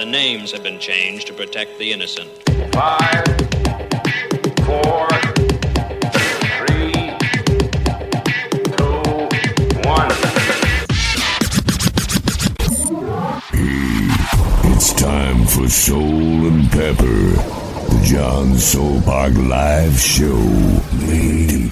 The names have been changed to protect the innocent. Five, four, three, two, one. It's time for Soul and Pepper, the John Soulpark Live Show. Made in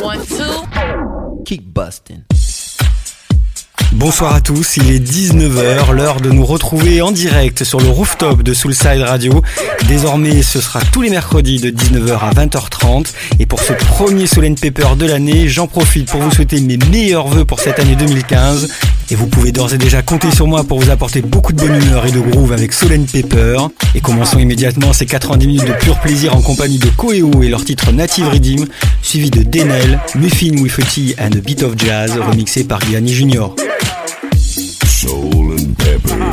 One, two. Keep busting. Bonsoir à tous, il est 19h, l'heure de nous retrouver en direct sur le rooftop de Soulside Radio. Désormais, ce sera tous les mercredis de 19h à 20h30. Et pour ce premier Soul Paper de l'année, j'en profite pour vous souhaiter mes meilleurs voeux pour cette année 2015. Et vous pouvez d'ores et déjà compter sur moi pour vous apporter beaucoup de bonne humeur et de groove avec Soul Paper. Et commençons immédiatement ces 90 minutes de pur plaisir en compagnie de Koeo et leur titre Native Redeem, suivi de Denel, Muffin with a and a Bit of Jazz, remixé par Gianni Junior. Pepper.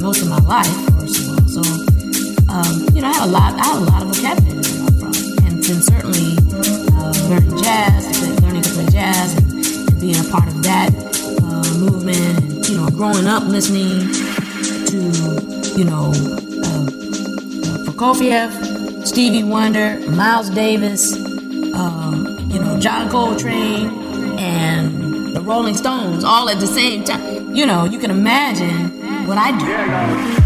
most of my life, first of all. So, um, you know, I had a lot, I had a lot of vocabulary to come from, and then certainly uh, learning jazz, learning to play jazz, and, and being a part of that uh, movement, and you know, growing up listening to, you know, uh, uh Prokofiev, Stevie Wonder, Miles Davis, um, you know, John Coltrane, and the Rolling Stones all at the same time. You know, you can imagine what I do.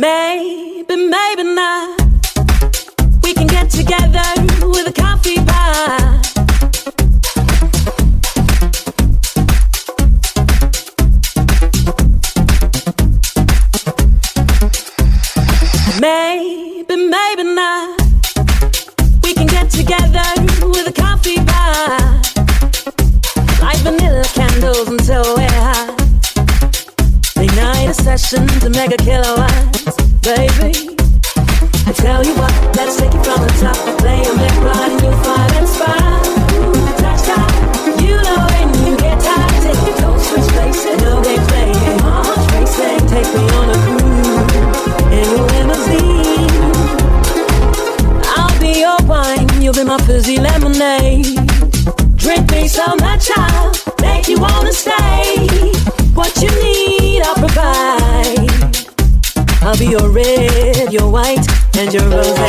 Maybe, maybe not. We can get together with a coffee bar. Maybe, maybe not. We can get together with a coffee bar. Light vanilla candles until we're hot. Ignite a session to make a killer. White,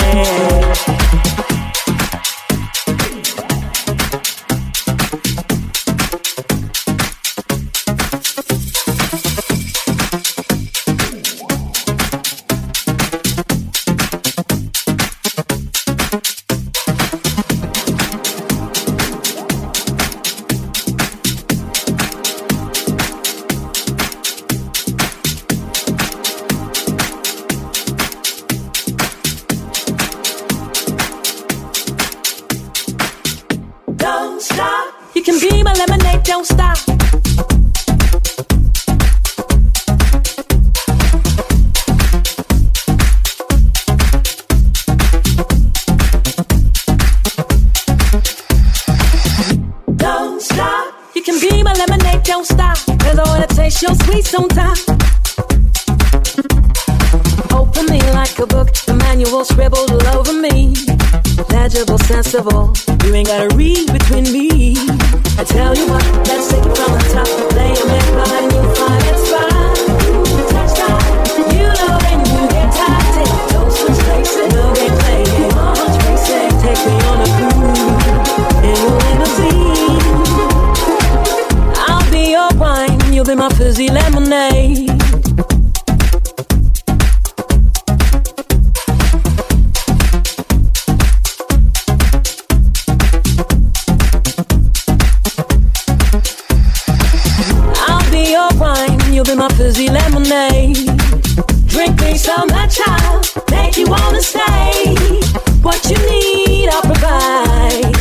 I'll provide.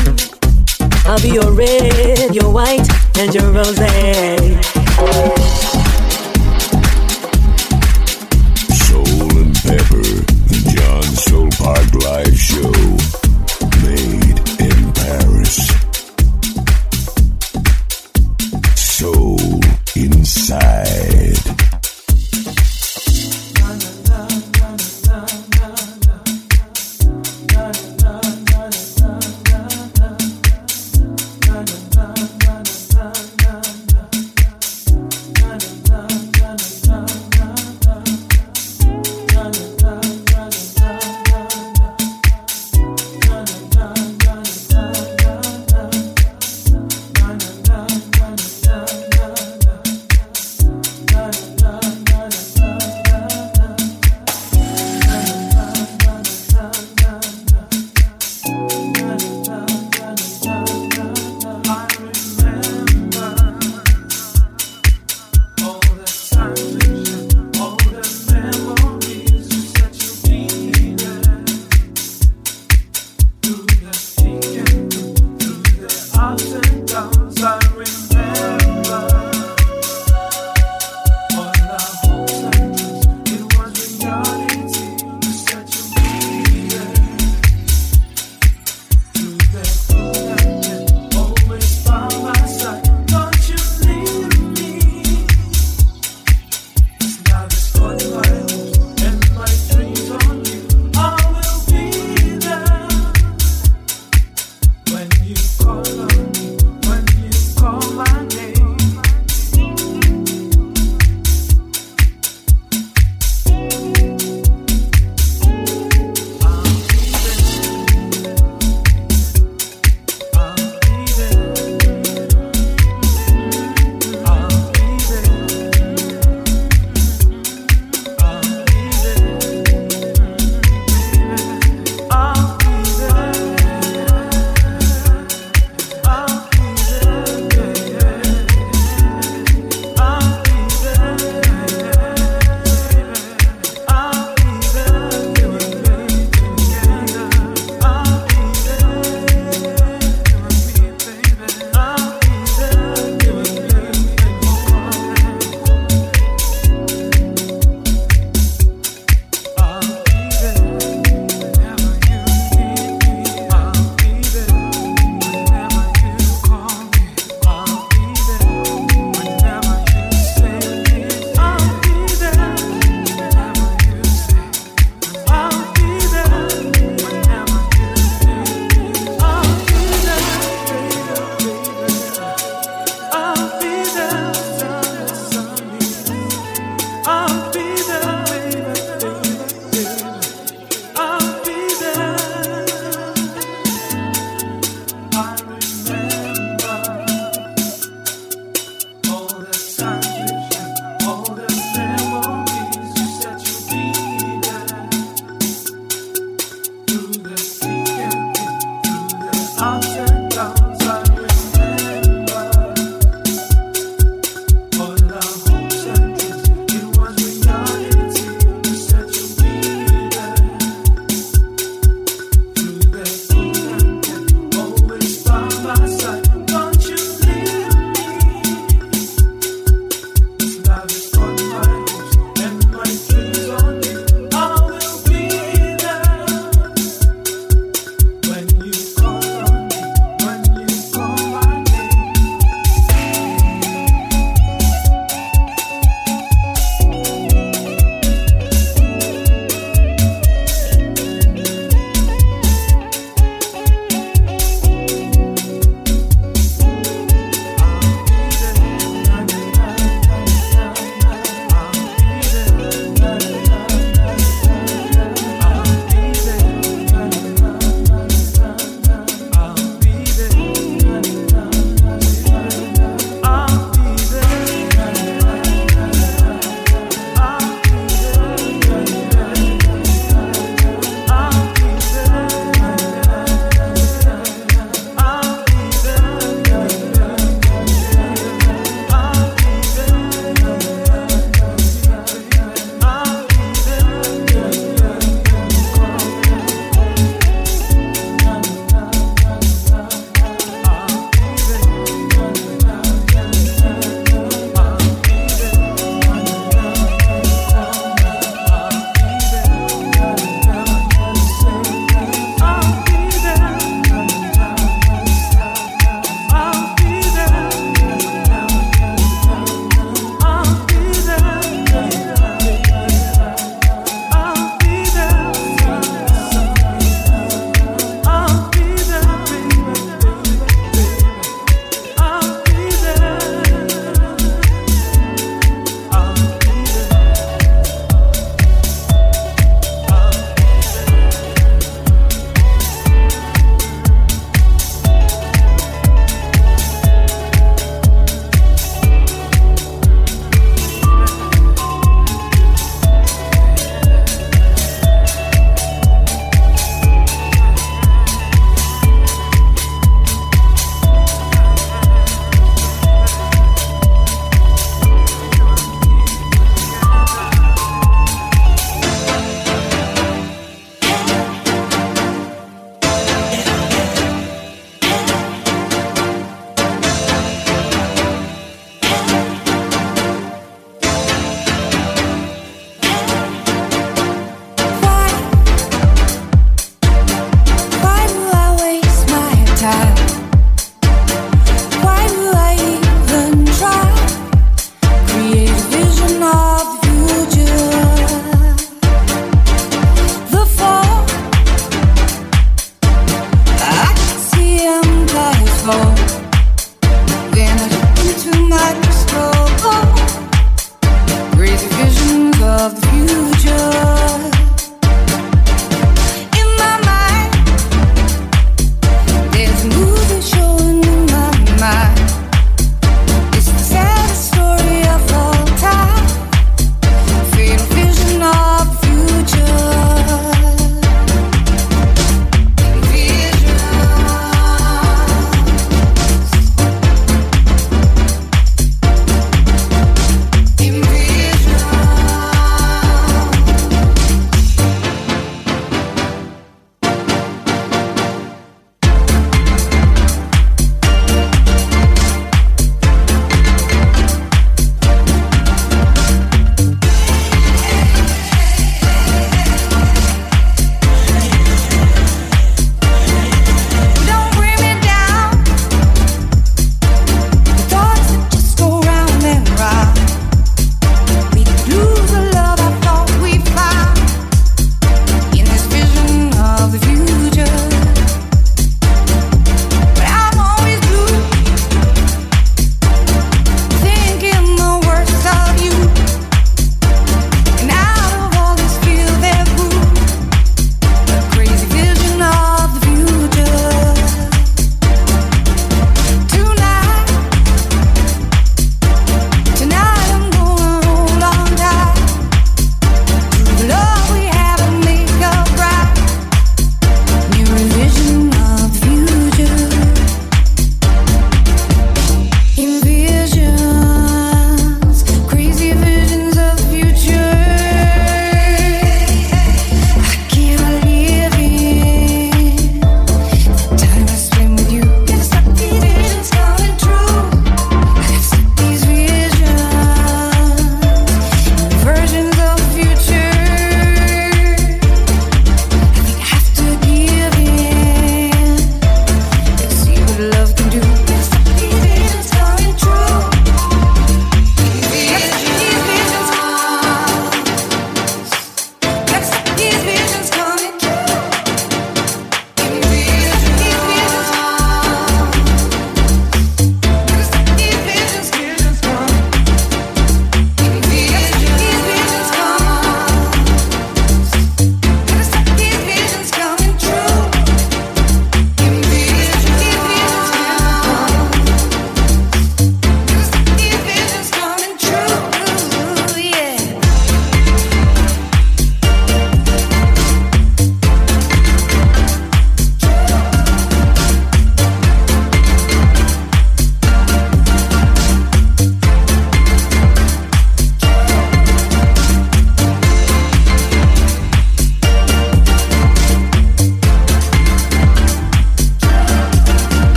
I'll be your red, your white, and your rosé.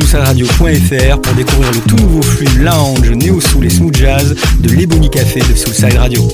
soulsideradio.fr pour découvrir le tout nouveau flux lounge, néo soul et smooth jazz de l'Ebony Café de Soulside Radio.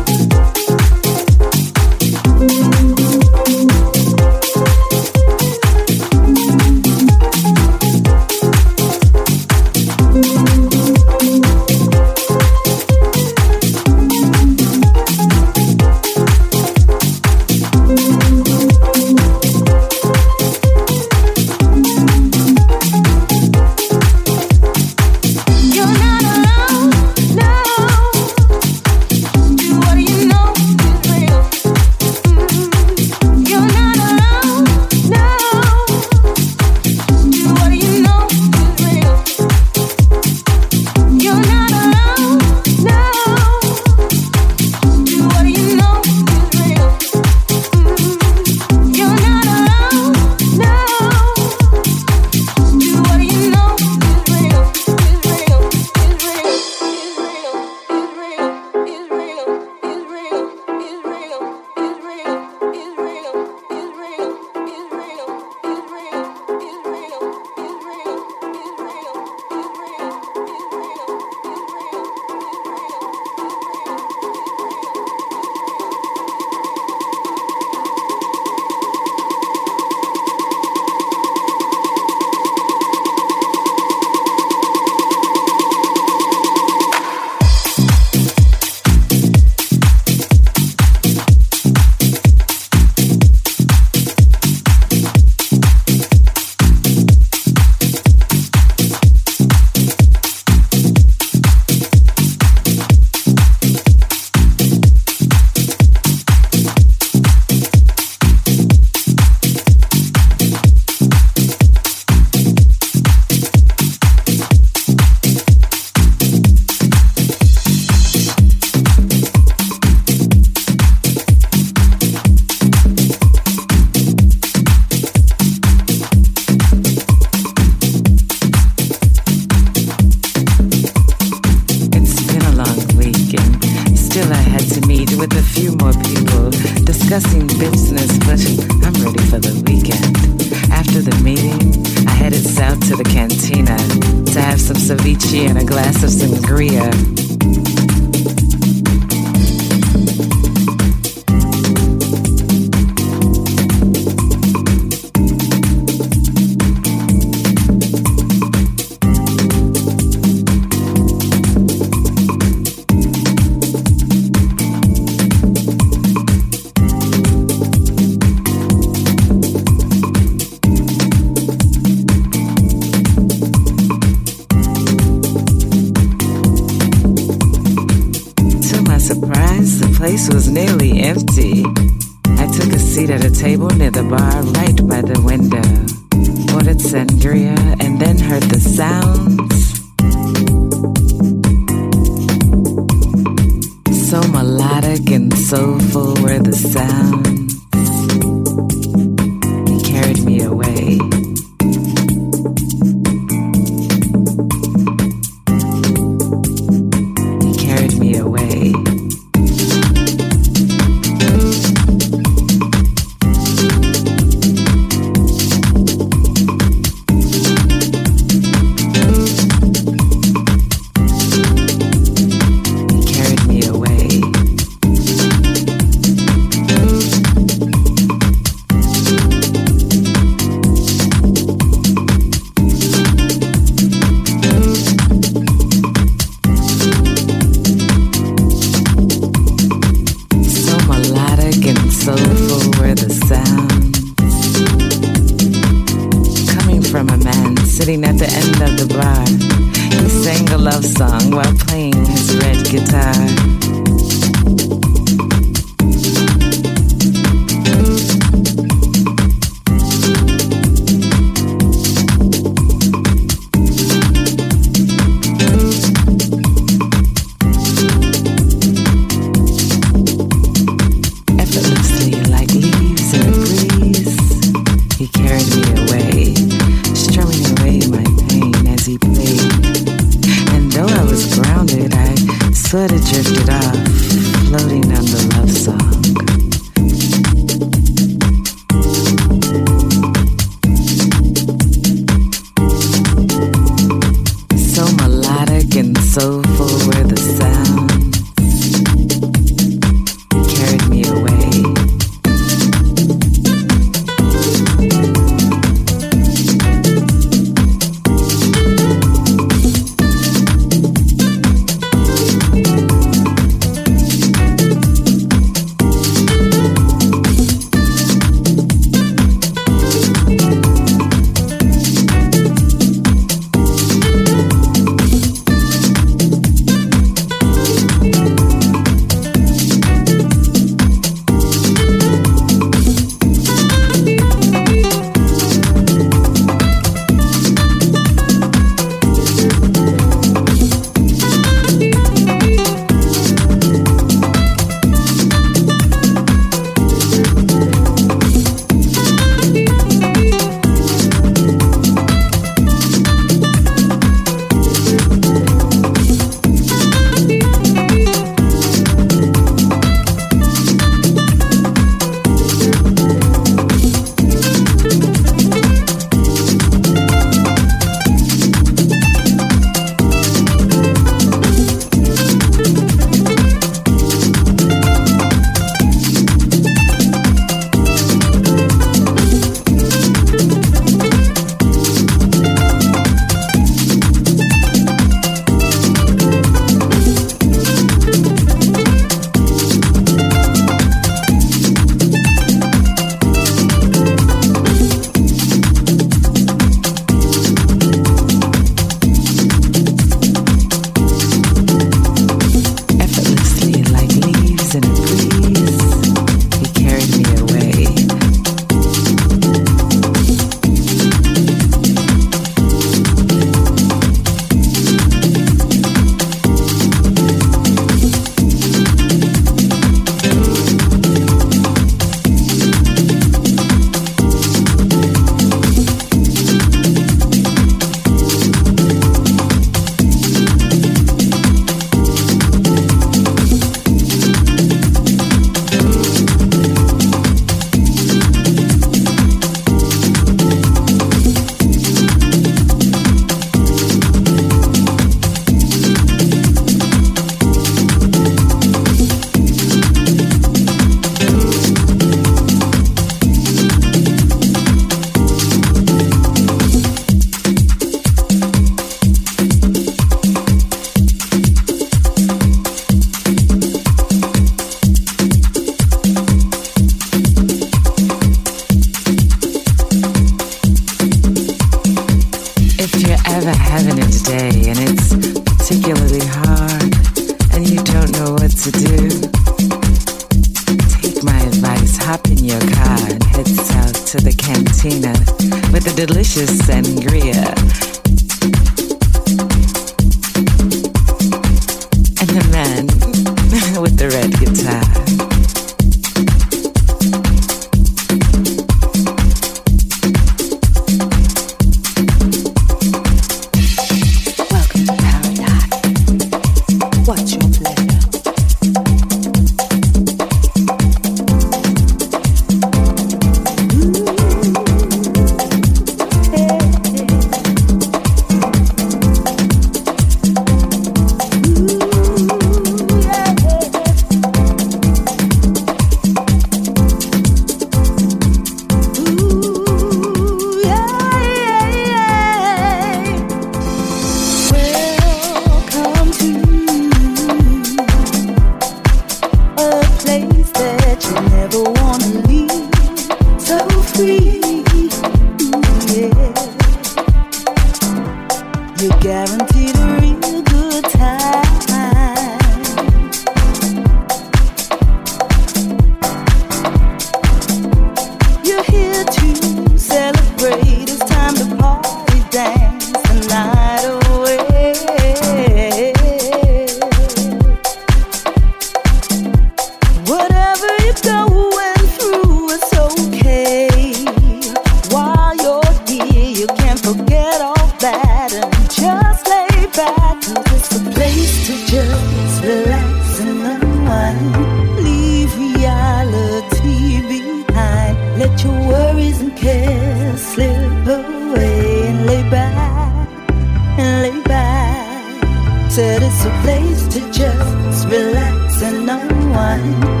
爱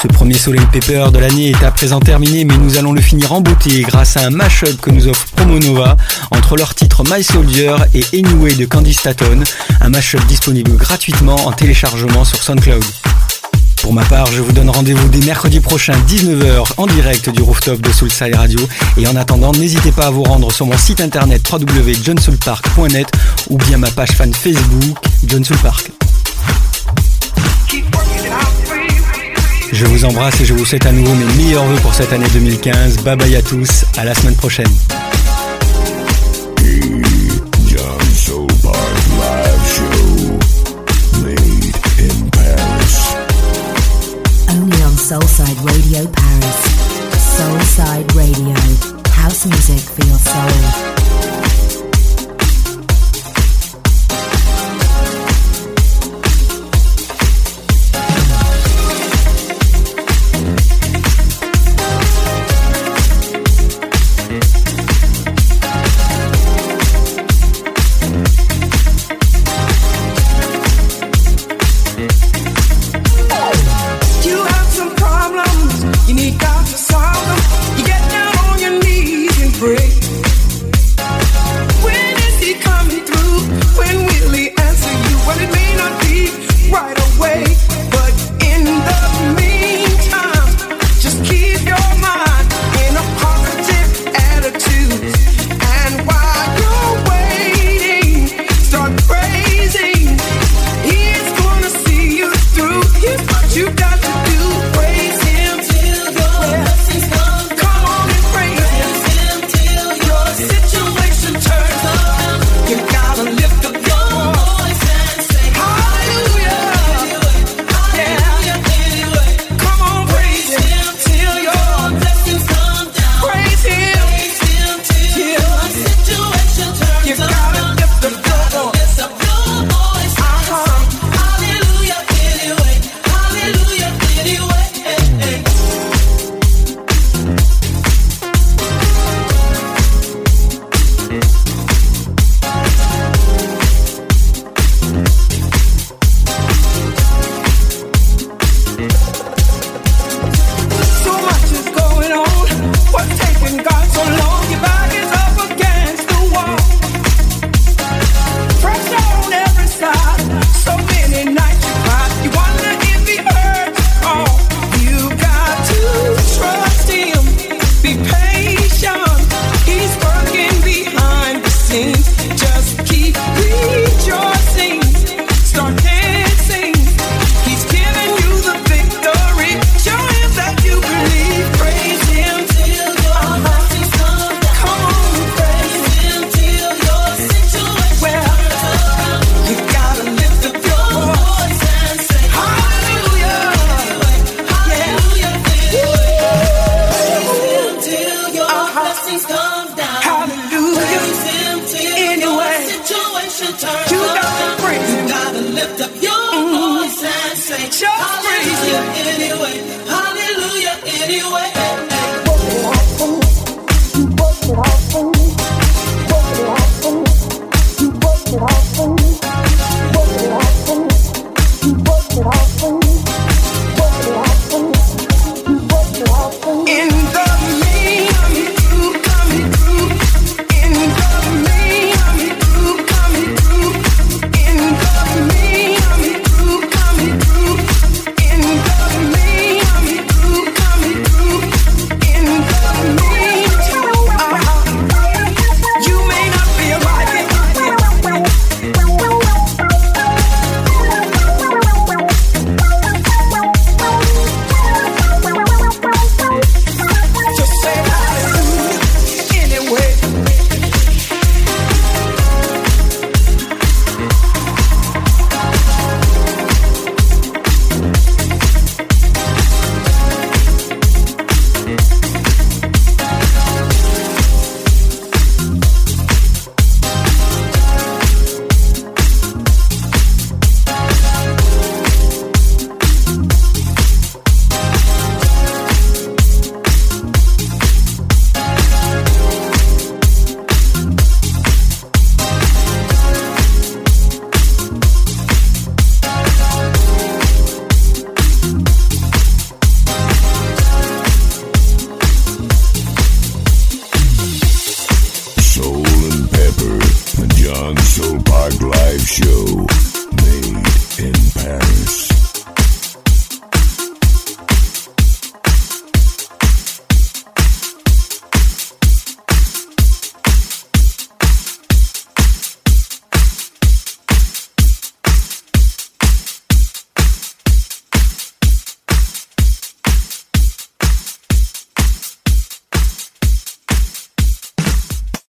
Ce premier Soleil Paper de l'année est à présent terminé, mais nous allons le finir en beauté grâce à un mashup que nous offre Promo Nova entre leurs titres My Soldier et Anyway de Candy Staton, un mashup disponible gratuitement en téléchargement sur SoundCloud. Pour ma part, je vous donne rendez-vous dès mercredi prochain 19h en direct du rooftop de Soulside Radio. Et en attendant, n'hésitez pas à vous rendre sur mon site internet www.johnsoulpark.net ou bien ma page fan Facebook John. Je vous embrasse et je vous souhaite à nouveau mes meilleurs voeux pour cette année 2015. Bye bye à tous, à la semaine prochaine.